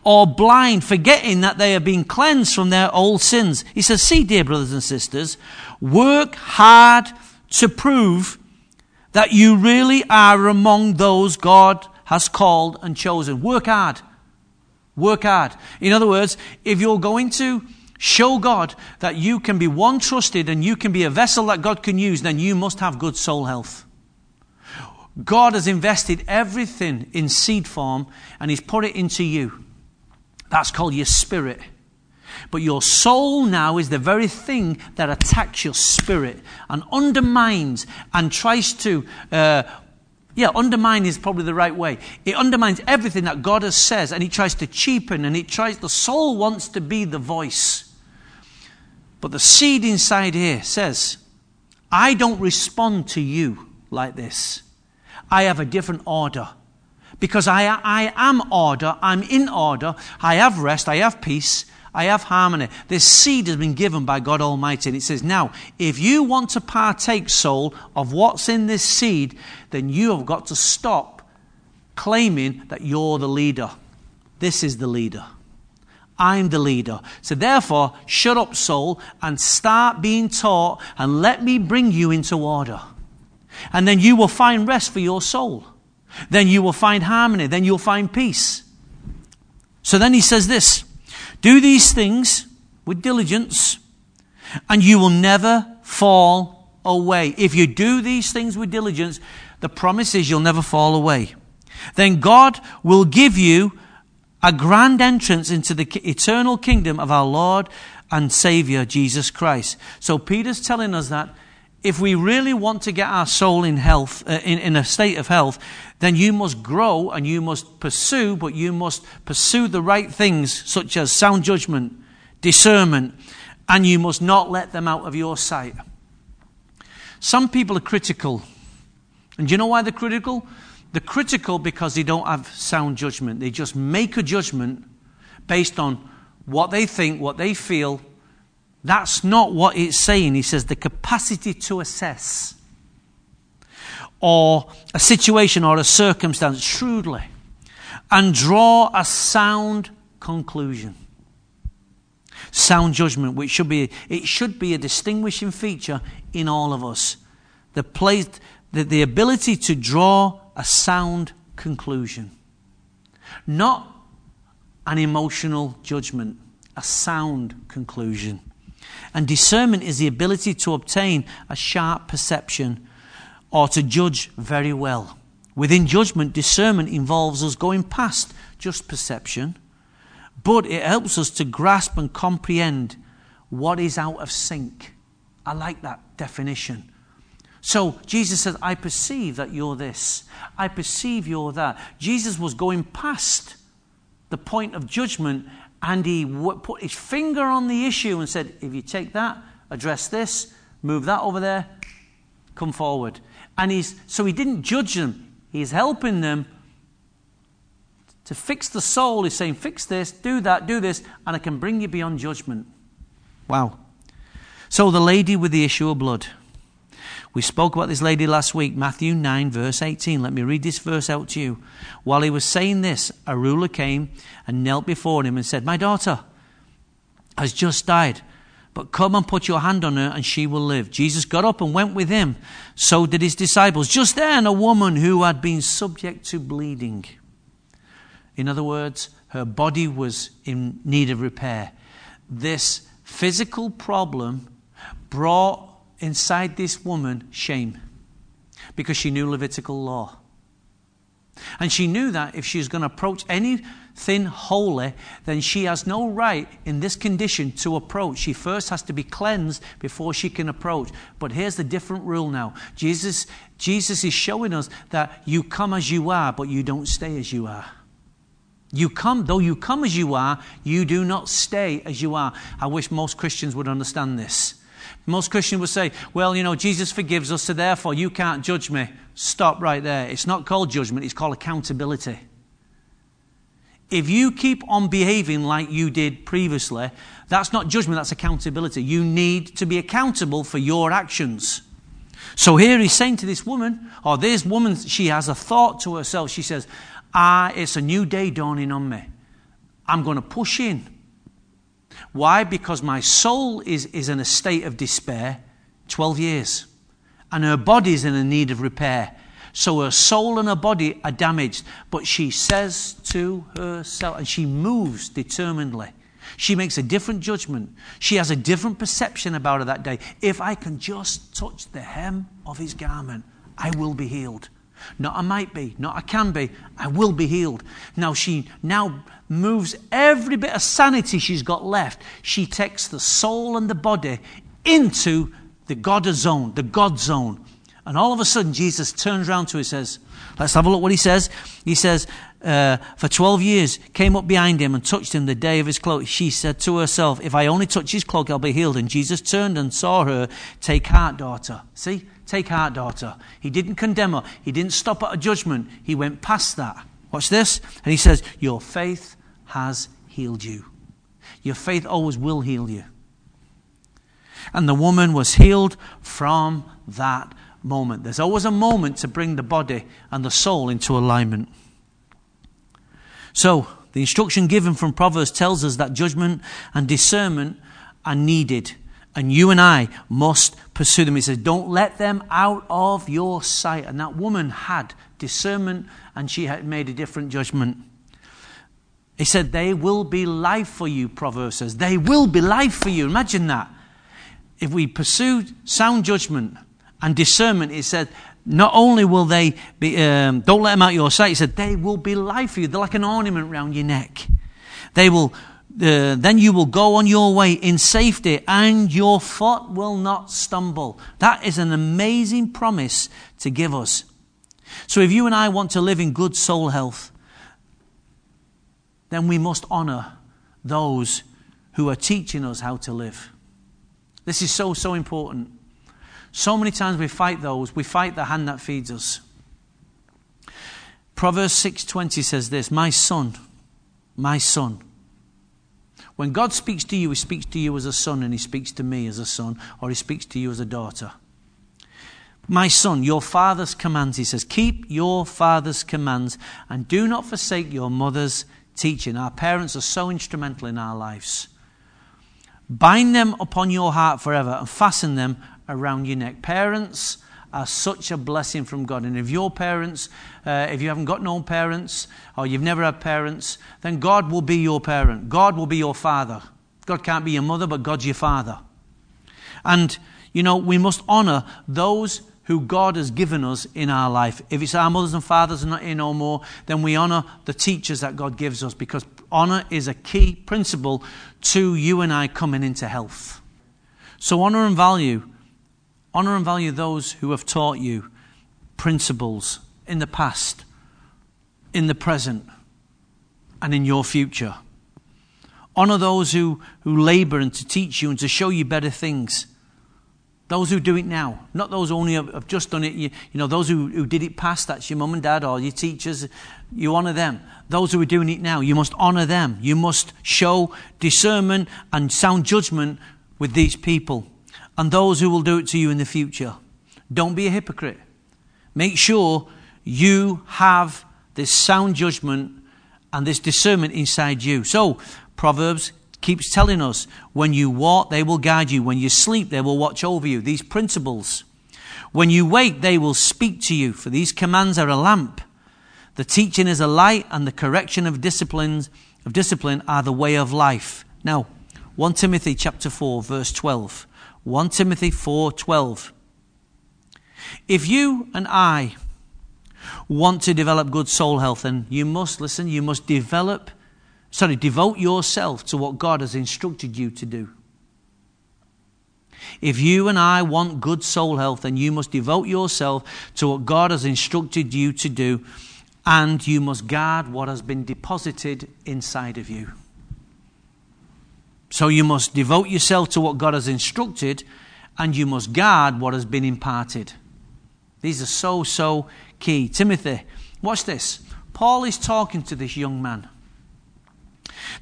or blind, forgetting that they have been cleansed from their old sins. He says, See, dear brothers and sisters, work hard to prove that you really are among those God has called and chosen. Work hard. Work hard. In other words, if you're going to show God that you can be one trusted and you can be a vessel that God can use, then you must have good soul health. God has invested everything in seed form and He's put it into you. That's called your spirit. But your soul now is the very thing that attacks your spirit and undermines and tries to uh, yeah, undermine is probably the right way. It undermines everything that God has says and it tries to cheapen and it tries, the soul wants to be the voice. But the seed inside here says, I don't respond to you like this. I have a different order. Because I, I am order, I'm in order, I have rest, I have peace, I have harmony. This seed has been given by God Almighty. And it says, now, if you want to partake, soul, of what's in this seed, then you have got to stop claiming that you're the leader. This is the leader. I'm the leader. So therefore, shut up, soul, and start being taught, and let me bring you into order. And then you will find rest for your soul. Then you will find harmony. Then you'll find peace. So then he says this do these things with diligence, and you will never fall away. If you do these things with diligence, the promise is you'll never fall away. Then God will give you a grand entrance into the eternal kingdom of our Lord and Savior Jesus Christ. So Peter's telling us that if we really want to get our soul in health, uh, in, in a state of health, then you must grow and you must pursue, but you must pursue the right things, such as sound judgment, discernment, and you must not let them out of your sight. Some people are critical. And do you know why they're critical? They're critical because they don't have sound judgment. They just make a judgment based on what they think, what they feel. That's not what it's saying. He says the capacity to assess or a situation or a circumstance shrewdly and draw a sound conclusion. Sound judgment, which should be it should be a distinguishing feature in all of us. The place the, the ability to draw a sound conclusion. Not an emotional judgment, a sound conclusion. And discernment is the ability to obtain a sharp perception or to judge very well. Within judgment, discernment involves us going past just perception, but it helps us to grasp and comprehend what is out of sync. I like that definition. So Jesus says, I perceive that you're this. I perceive you're that. Jesus was going past the point of judgment and he put his finger on the issue and said, If you take that, address this, move that over there, come forward. And he's, so he didn't judge them, he's helping them to fix the soul. He's saying, Fix this, do that, do this, and I can bring you beyond judgment. Wow. So the lady with the issue of blood. We spoke about this lady last week, Matthew 9, verse 18. Let me read this verse out to you. While he was saying this, a ruler came and knelt before him and said, My daughter has just died, but come and put your hand on her and she will live. Jesus got up and went with him. So did his disciples. Just then, a woman who had been subject to bleeding. In other words, her body was in need of repair. This physical problem brought inside this woman shame because she knew Levitical law. And she knew that if she's going to approach anything holy, then she has no right in this condition to approach. She first has to be cleansed before she can approach. But here's the different rule now Jesus, Jesus is showing us that you come as you are, but you don't stay as you are. You come, though you come as you are, you do not stay as you are. I wish most Christians would understand this. Most Christians would say, well, you know, Jesus forgives us, so therefore you can't judge me. Stop right there. It's not called judgment, it's called accountability. If you keep on behaving like you did previously, that's not judgment, that's accountability. You need to be accountable for your actions. So here he's saying to this woman, or this woman, she has a thought to herself. She says, Ah, it's a new day dawning on me. I'm going to push in. Why? Because my soul is, is in a state of despair, 12 years, and her body is in a need of repair. So her soul and her body are damaged. But she says to herself, and she moves determinedly. She makes a different judgment. She has a different perception about it that day. If I can just touch the hem of his garment, I will be healed. Not I might be, not I can be, I will be healed. Now she now moves every bit of sanity she's got left. She takes the soul and the body into the God zone, the God zone. And all of a sudden, Jesus turns around to her and says, Let's have a look what he says. He says, uh, For 12 years, came up behind him and touched him the day of his cloak. She said to herself, If I only touch his cloak, I'll be healed. And Jesus turned and saw her. Take heart, daughter. See? Take heart, daughter. He didn't condemn her. He didn't stop at a judgment. He went past that. Watch this. And he says, Your faith has healed you. Your faith always will heal you. And the woman was healed from that moment. There's always a moment to bring the body and the soul into alignment. So, the instruction given from Proverbs tells us that judgment and discernment are needed. And you and I must pursue them. He says, Don't let them out of your sight. And that woman had discernment and she had made a different judgment. He said, They will be life for you, Proverbs says. They will be life for you. Imagine that. If we pursue sound judgment and discernment, he said, not only will they be, um, don't let them out of your sight, he said, they will be life for you. They're like an ornament round your neck. They will, then you will go on your way in safety and your foot will not stumble. That is an amazing promise to give us. So if you and I want to live in good soul health, then we must honor those who are teaching us how to live. This is so, so important. So many times we fight those. We fight the hand that feeds us. Proverbs 6:20 says this, "My son, my son." When God speaks to you, he speaks to you as a son and he speaks to me as a son or he speaks to you as a daughter. My son, your father's commands, he says, keep your father's commands and do not forsake your mother's teaching. Our parents are so instrumental in our lives. Bind them upon your heart forever and fasten them around your neck. Parents are such a blessing from God. And if your parents, uh, if you haven't got no parents or you've never had parents, then God will be your parent. God will be your father. God can't be your mother, but God's your father. And, you know, we must honor those who God has given us in our life. If it's our mothers and fathers are not here no more, then we honor the teachers that God gives us because honor is a key principle to you and I coming into health. So honor and value. Honor and value those who have taught you principles in the past, in the present, and in your future. Honor those who, who labor and to teach you and to show you better things. Those who do it now, not those only have, have just done it. You, you, know, those who, who did it past, that's your mum and dad or your teachers. You honor them. Those who are doing it now, you must honor them. You must show discernment and sound judgment with these people and those who will do it to you in the future. Don't be a hypocrite. Make sure you have this sound judgment and this discernment inside you. So, Proverbs keeps telling us when you walk, they will guide you. When you sleep, they will watch over you. These principles. When you wake, they will speak to you, for these commands are a lamp. The teaching is a light, and the correction of disciplines of discipline are the way of life. Now, 1 Timothy chapter 4, verse 12. 1 Timothy 4:12. If you and I want to develop good soul health, then you must listen, you must develop sorry, devote yourself to what God has instructed you to do. If you and I want good soul health, then you must devote yourself to what God has instructed you to do, and you must guard what has been deposited inside of you. So you must devote yourself to what God has instructed, and you must guard what has been imparted. These are so, so key. Timothy, watch this. Paul is talking to this young man.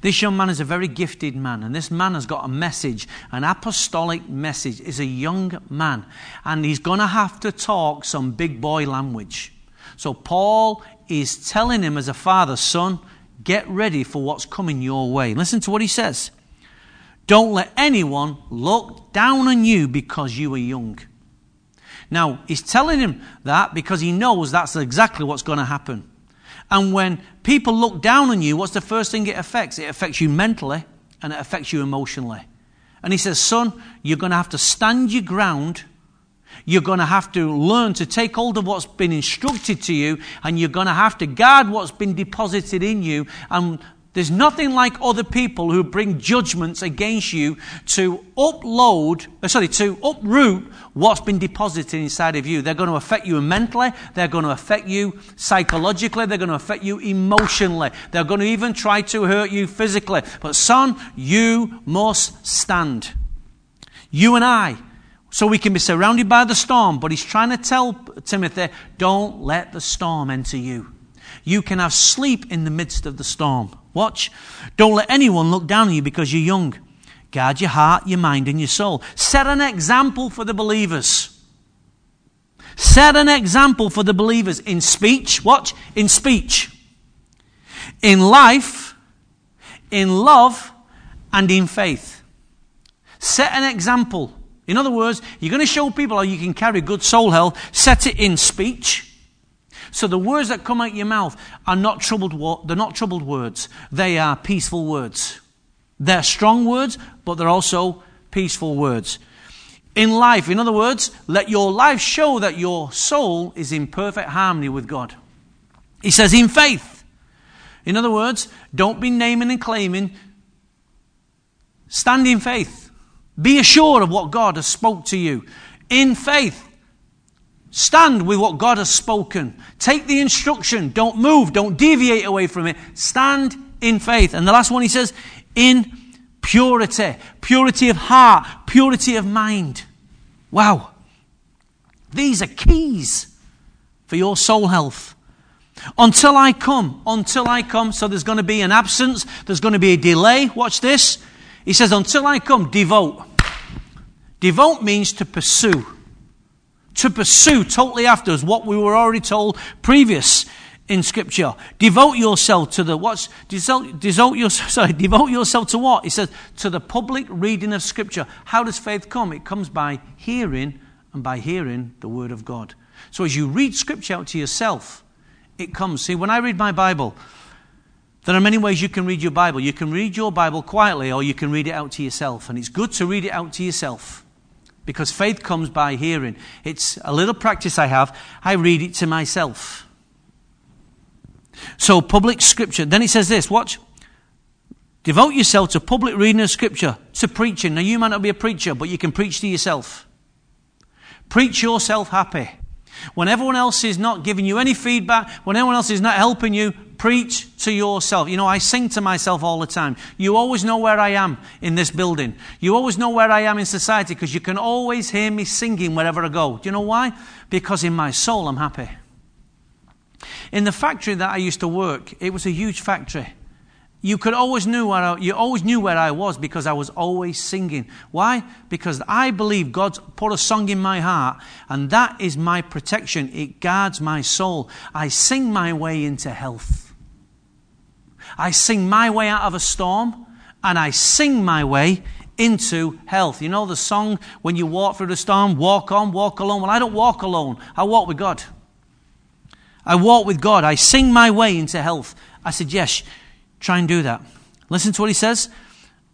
This young man is a very gifted man, and this man has got a message, an apostolic message. Is a young man, and he's going to have to talk some big boy language. So Paul is telling him as a father, son, get ready for what's coming your way. Listen to what he says. Don't let anyone look down on you because you are young. Now, he's telling him that because he knows that's exactly what's going to happen. And when people look down on you, what's the first thing it affects? It affects you mentally and it affects you emotionally. And he says, Son, you're going to have to stand your ground. You're going to have to learn to take hold of what's been instructed to you, and you're going to have to guard what's been deposited in you. And there's nothing like other people who bring judgments against you to upload, uh, sorry, to uproot what's been deposited inside of you. They're going to affect you mentally. They're going to affect you psychologically. They're going to affect you emotionally. They're going to even try to hurt you physically. But son, you must stand. You and I. So we can be surrounded by the storm. But he's trying to tell Timothy, don't let the storm enter you. You can have sleep in the midst of the storm. Watch. Don't let anyone look down on you because you're young. Guard your heart, your mind, and your soul. Set an example for the believers. Set an example for the believers in speech. Watch. In speech. In life. In love. And in faith. Set an example. In other words, you're going to show people how you can carry good soul health. Set it in speech so the words that come out your mouth are not troubled, they're not troubled words. They are peaceful words. They're strong words, but they're also peaceful words. In life, in other words, let your life show that your soul is in perfect harmony with God. He says, in faith. In other words, don't be naming and claiming. Stand in faith. Be assured of what God has spoke to you. In faith. Stand with what God has spoken. Take the instruction. Don't move. Don't deviate away from it. Stand in faith. And the last one he says, in purity. Purity of heart. Purity of mind. Wow. These are keys for your soul health. Until I come, until I come. So there's going to be an absence, there's going to be a delay. Watch this. He says, Until I come, devote. Devote means to pursue. To pursue totally after us what we were already told previous in Scripture. Devote yourself to the what's devote, devote your, sorry, devote yourself to what? He says to the public reading of Scripture. How does faith come? It comes by hearing, and by hearing the Word of God. So as you read Scripture out to yourself, it comes. See, when I read my Bible, there are many ways you can read your Bible. You can read your Bible quietly, or you can read it out to yourself, and it's good to read it out to yourself. Because faith comes by hearing. It's a little practice I have. I read it to myself. So, public scripture. Then he says this watch. Devote yourself to public reading of scripture, to preaching. Now, you might not be a preacher, but you can preach to yourself. Preach yourself happy. When everyone else is not giving you any feedback, when everyone else is not helping you, preach to yourself. You know, I sing to myself all the time. You always know where I am in this building. You always know where I am in society because you can always hear me singing wherever I go. Do you know why? Because in my soul I'm happy. In the factory that I used to work, it was a huge factory. You could always knew where I, you always knew where I was because I was always singing. Why? Because I believe God's put a song in my heart, and that is my protection. It guards my soul. I sing my way into health. I sing my way out of a storm, and I sing my way into health. You know the song when you walk through the storm, walk on, walk alone. Well, I don't walk alone. I walk with God. I walk with God. I sing my way into health. I said, Yes, try and do that. Listen to what he says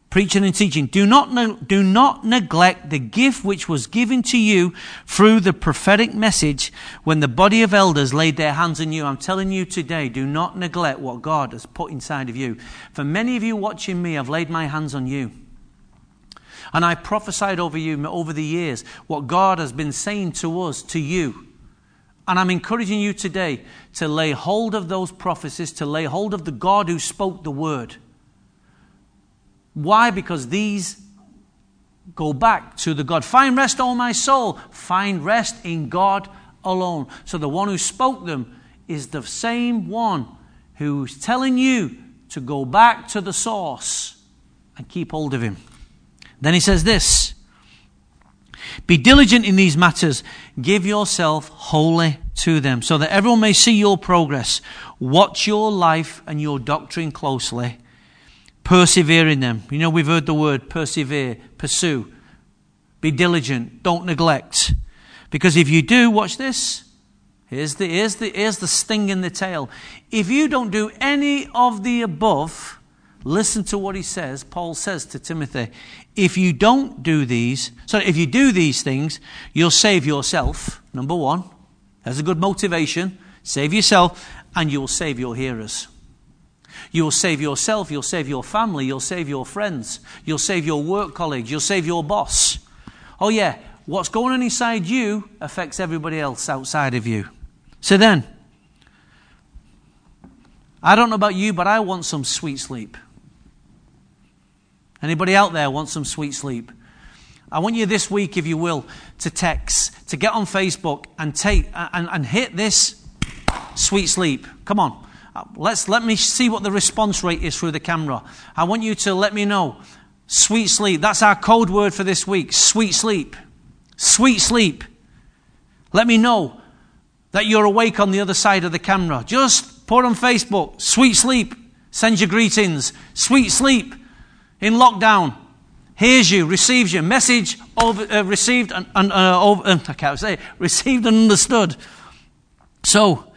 preaching and teaching. Do not, ne- do not neglect the gift which was given to you through the prophetic message when the body of elders laid their hands on you. I'm telling you today, do not neglect what God has put inside of you. For many of you watching me, I've laid my hands on you. And I prophesied over you over the years what God has been saying to us, to you. And I'm encouraging you today to lay hold of those prophecies, to lay hold of the God who spoke the word. Why? Because these go back to the God. Find rest, O my soul. Find rest in God alone. So the one who spoke them is the same one who's telling you to go back to the source and keep hold of him. Then he says this be diligent in these matters. Give yourself wholly to them so that everyone may see your progress. Watch your life and your doctrine closely. Persevere in them. You know, we've heard the word persevere, pursue. Be diligent. Don't neglect. Because if you do, watch this. Here's the, here's the, here's the sting in the tail. If you don't do any of the above, Listen to what he says. Paul says to Timothy, if you don't do these, so if you do these things, you'll save yourself, number one. That's a good motivation. Save yourself, and you'll save your hearers. You'll save yourself, you'll save your family, you'll save your friends, you'll save your work colleagues, you'll save your boss. Oh, yeah, what's going on inside you affects everybody else outside of you. So then, I don't know about you, but I want some sweet sleep. Anybody out there want some sweet sleep? I want you this week, if you will, to text, to get on Facebook and take and, and hit this sweet sleep. Come on. Let's let me see what the response rate is through the camera. I want you to let me know. Sweet sleep. That's our code word for this week. Sweet sleep. Sweet sleep. Let me know that you're awake on the other side of the camera. Just put on Facebook. Sweet sleep. Send your greetings. Sweet sleep in lockdown hears you, receives you, message over, uh, received and, and uh, over, uh, I can't say received and understood. So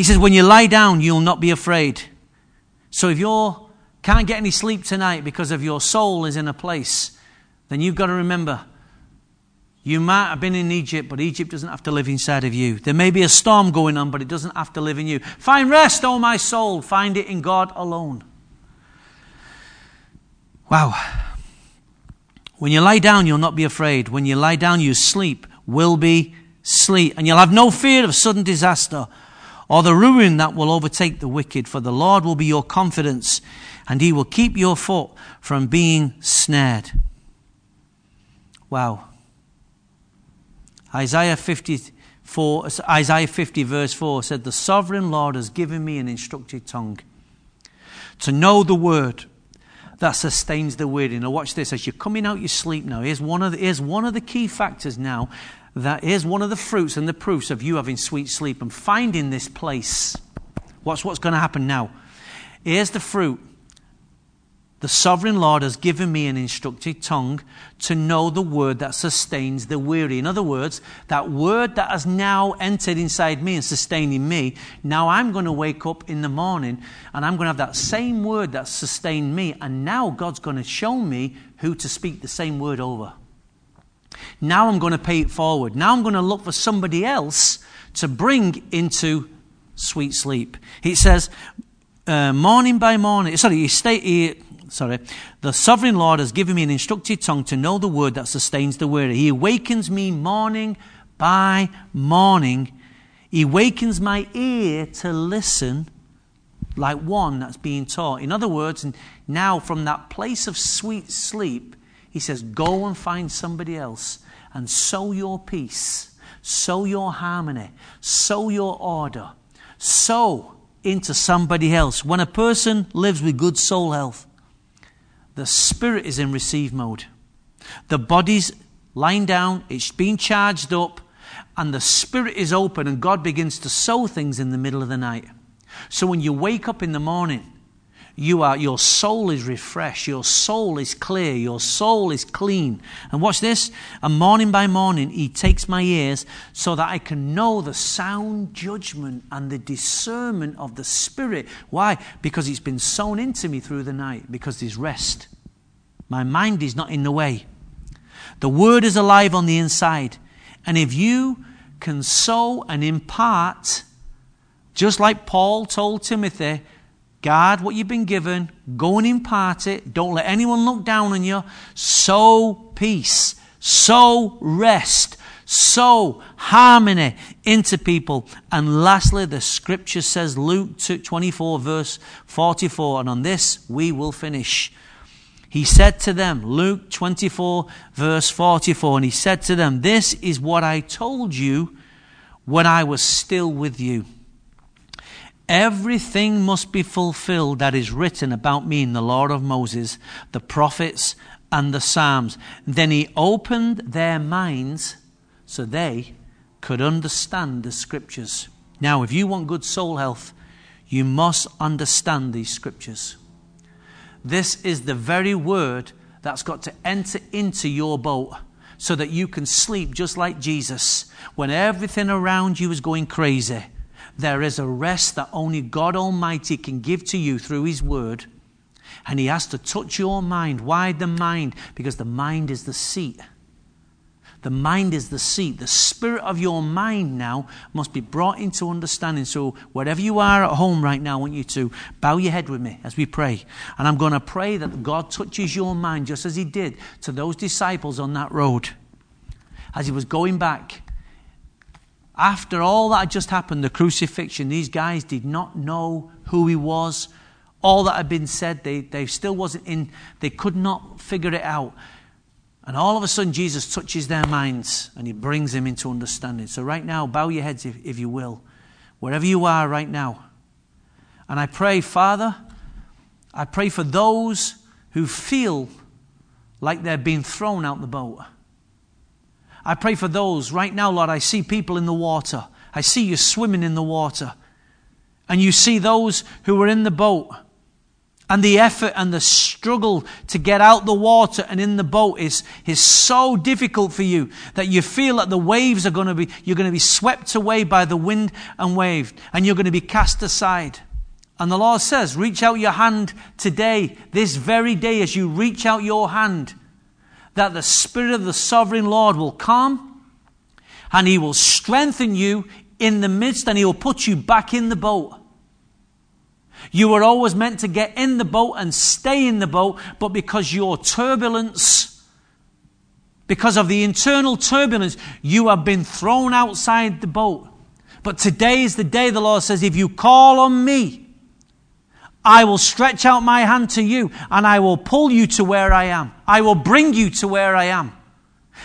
he says, when you lie down, you'll not be afraid. So if you can't get any sleep tonight because of your soul is in a place, then you've got to remember. You might have been in Egypt, but Egypt doesn't have to live inside of you. There may be a storm going on, but it doesn't have to live in you. Find rest, O my soul. Find it in God alone. Wow. When you lie down, you'll not be afraid. When you lie down, you sleep will be sleep. And you'll have no fear of sudden disaster or the ruin that will overtake the wicked. For the Lord will be your confidence and he will keep your foot from being snared. Wow. Isaiah 54, Isaiah 50, verse 4 said, The sovereign Lord has given me an instructed tongue to know the word that sustains the weary. Now, watch this. As you're coming out your sleep now, here's one of the, here's one of the key factors now. That here's one of the fruits and the proofs of you having sweet sleep and finding this place. What's what's going to happen now? Here's the fruit the sovereign Lord has given me an instructed tongue to know the word that sustains the weary. In other words, that word that has now entered inside me and sustaining me, now I'm going to wake up in the morning and I'm going to have that same word that sustained me. And now God's going to show me who to speak the same word over. Now I'm going to pay it forward. Now I'm going to look for somebody else to bring into sweet sleep. He says, uh, morning by morning, sorry, he, stay, he sorry, the sovereign Lord has given me an instructed tongue to know the word that sustains the weary. He awakens me morning by morning. He wakens my ear to listen like one that's being taught. In other words, and now from that place of sweet sleep, he says, Go and find somebody else and sow your peace, sow your harmony, sow your order, sow into somebody else. When a person lives with good soul health, the spirit is in receive mode. The body's lying down, it's being charged up, and the spirit is open, and God begins to sow things in the middle of the night. So when you wake up in the morning, you are your soul is refreshed, your soul is clear, your soul is clean. And watch this, and morning by morning he takes my ears so that I can know the sound judgment and the discernment of the spirit. Why? Because it's been sown into me through the night, because there's rest. My mind is not in the way. The word is alive on the inside. And if you can sow and impart, just like Paul told Timothy, Guard what you've been given. Go and impart it. Don't let anyone look down on you. Sow peace. Sow rest. Sow harmony into people. And lastly, the scripture says, Luke 24, verse 44, and on this we will finish. He said to them, Luke 24, verse 44, and he said to them, This is what I told you when I was still with you Everything must be fulfilled that is written about me in the law of Moses, the prophets, and the Psalms. Then he opened their minds so they could understand the scriptures. Now, if you want good soul health, you must understand these scriptures. This is the very word that's got to enter into your boat so that you can sleep just like Jesus when everything around you is going crazy there is a rest that only God Almighty can give to you through His Word. And He has to touch your mind. Why the mind? Because the mind is the seat. The mind is the seat. The spirit of your mind now must be brought into understanding. So, wherever you are at home right now, I want you to bow your head with me as we pray. And I'm going to pray that God touches your mind just as He did to those disciples on that road. As He was going back, after all that had just happened, the crucifixion, these guys did not know who he was. All that had been said, they, they still wasn't in, they could not figure it out. And all of a sudden, Jesus touches their minds and he brings them into understanding. So, right now, bow your heads if, if you will, wherever you are right now. And I pray, Father, I pray for those who feel like they're being thrown out the boat. I pray for those right now, Lord. I see people in the water. I see you swimming in the water. And you see those who are in the boat. And the effort and the struggle to get out the water and in the boat is, is so difficult for you that you feel that the waves are going to be, you're going to be swept away by the wind and wave and you're going to be cast aside. And the Lord says, reach out your hand today, this very day, as you reach out your hand that the Spirit of the sovereign Lord will come and He will strengthen you in the midst and He will put you back in the boat. You were always meant to get in the boat and stay in the boat, but because your turbulence, because of the internal turbulence, you have been thrown outside the boat. But today is the day the Lord says, if you call on me, I will stretch out my hand to you and I will pull you to where I am. I will bring you to where I am.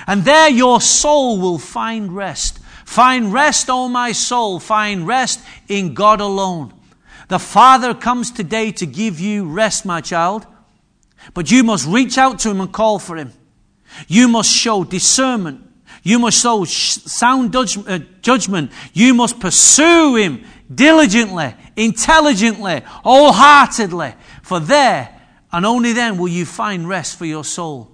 And there your soul will find rest. Find rest, O my soul. Find rest in God alone. The Father comes today to give you rest, my child. But you must reach out to Him and call for Him. You must show discernment. You must show sound uh, judgment. You must pursue Him diligently, intelligently, wholeheartedly. For there and only then will you find rest for your soul.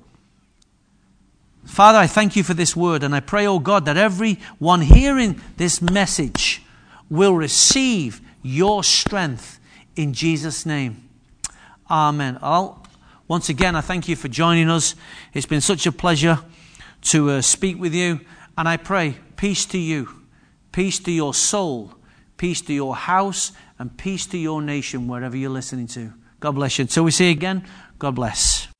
Father, I thank you for this word, and I pray, oh God, that everyone hearing this message will receive your strength in Jesus' name. Amen. I'll, once again, I thank you for joining us. It's been such a pleasure to uh, speak with you, and I pray peace to you, peace to your soul, peace to your house, and peace to your nation, wherever you're listening to. God bless you. Until we see you again, God bless.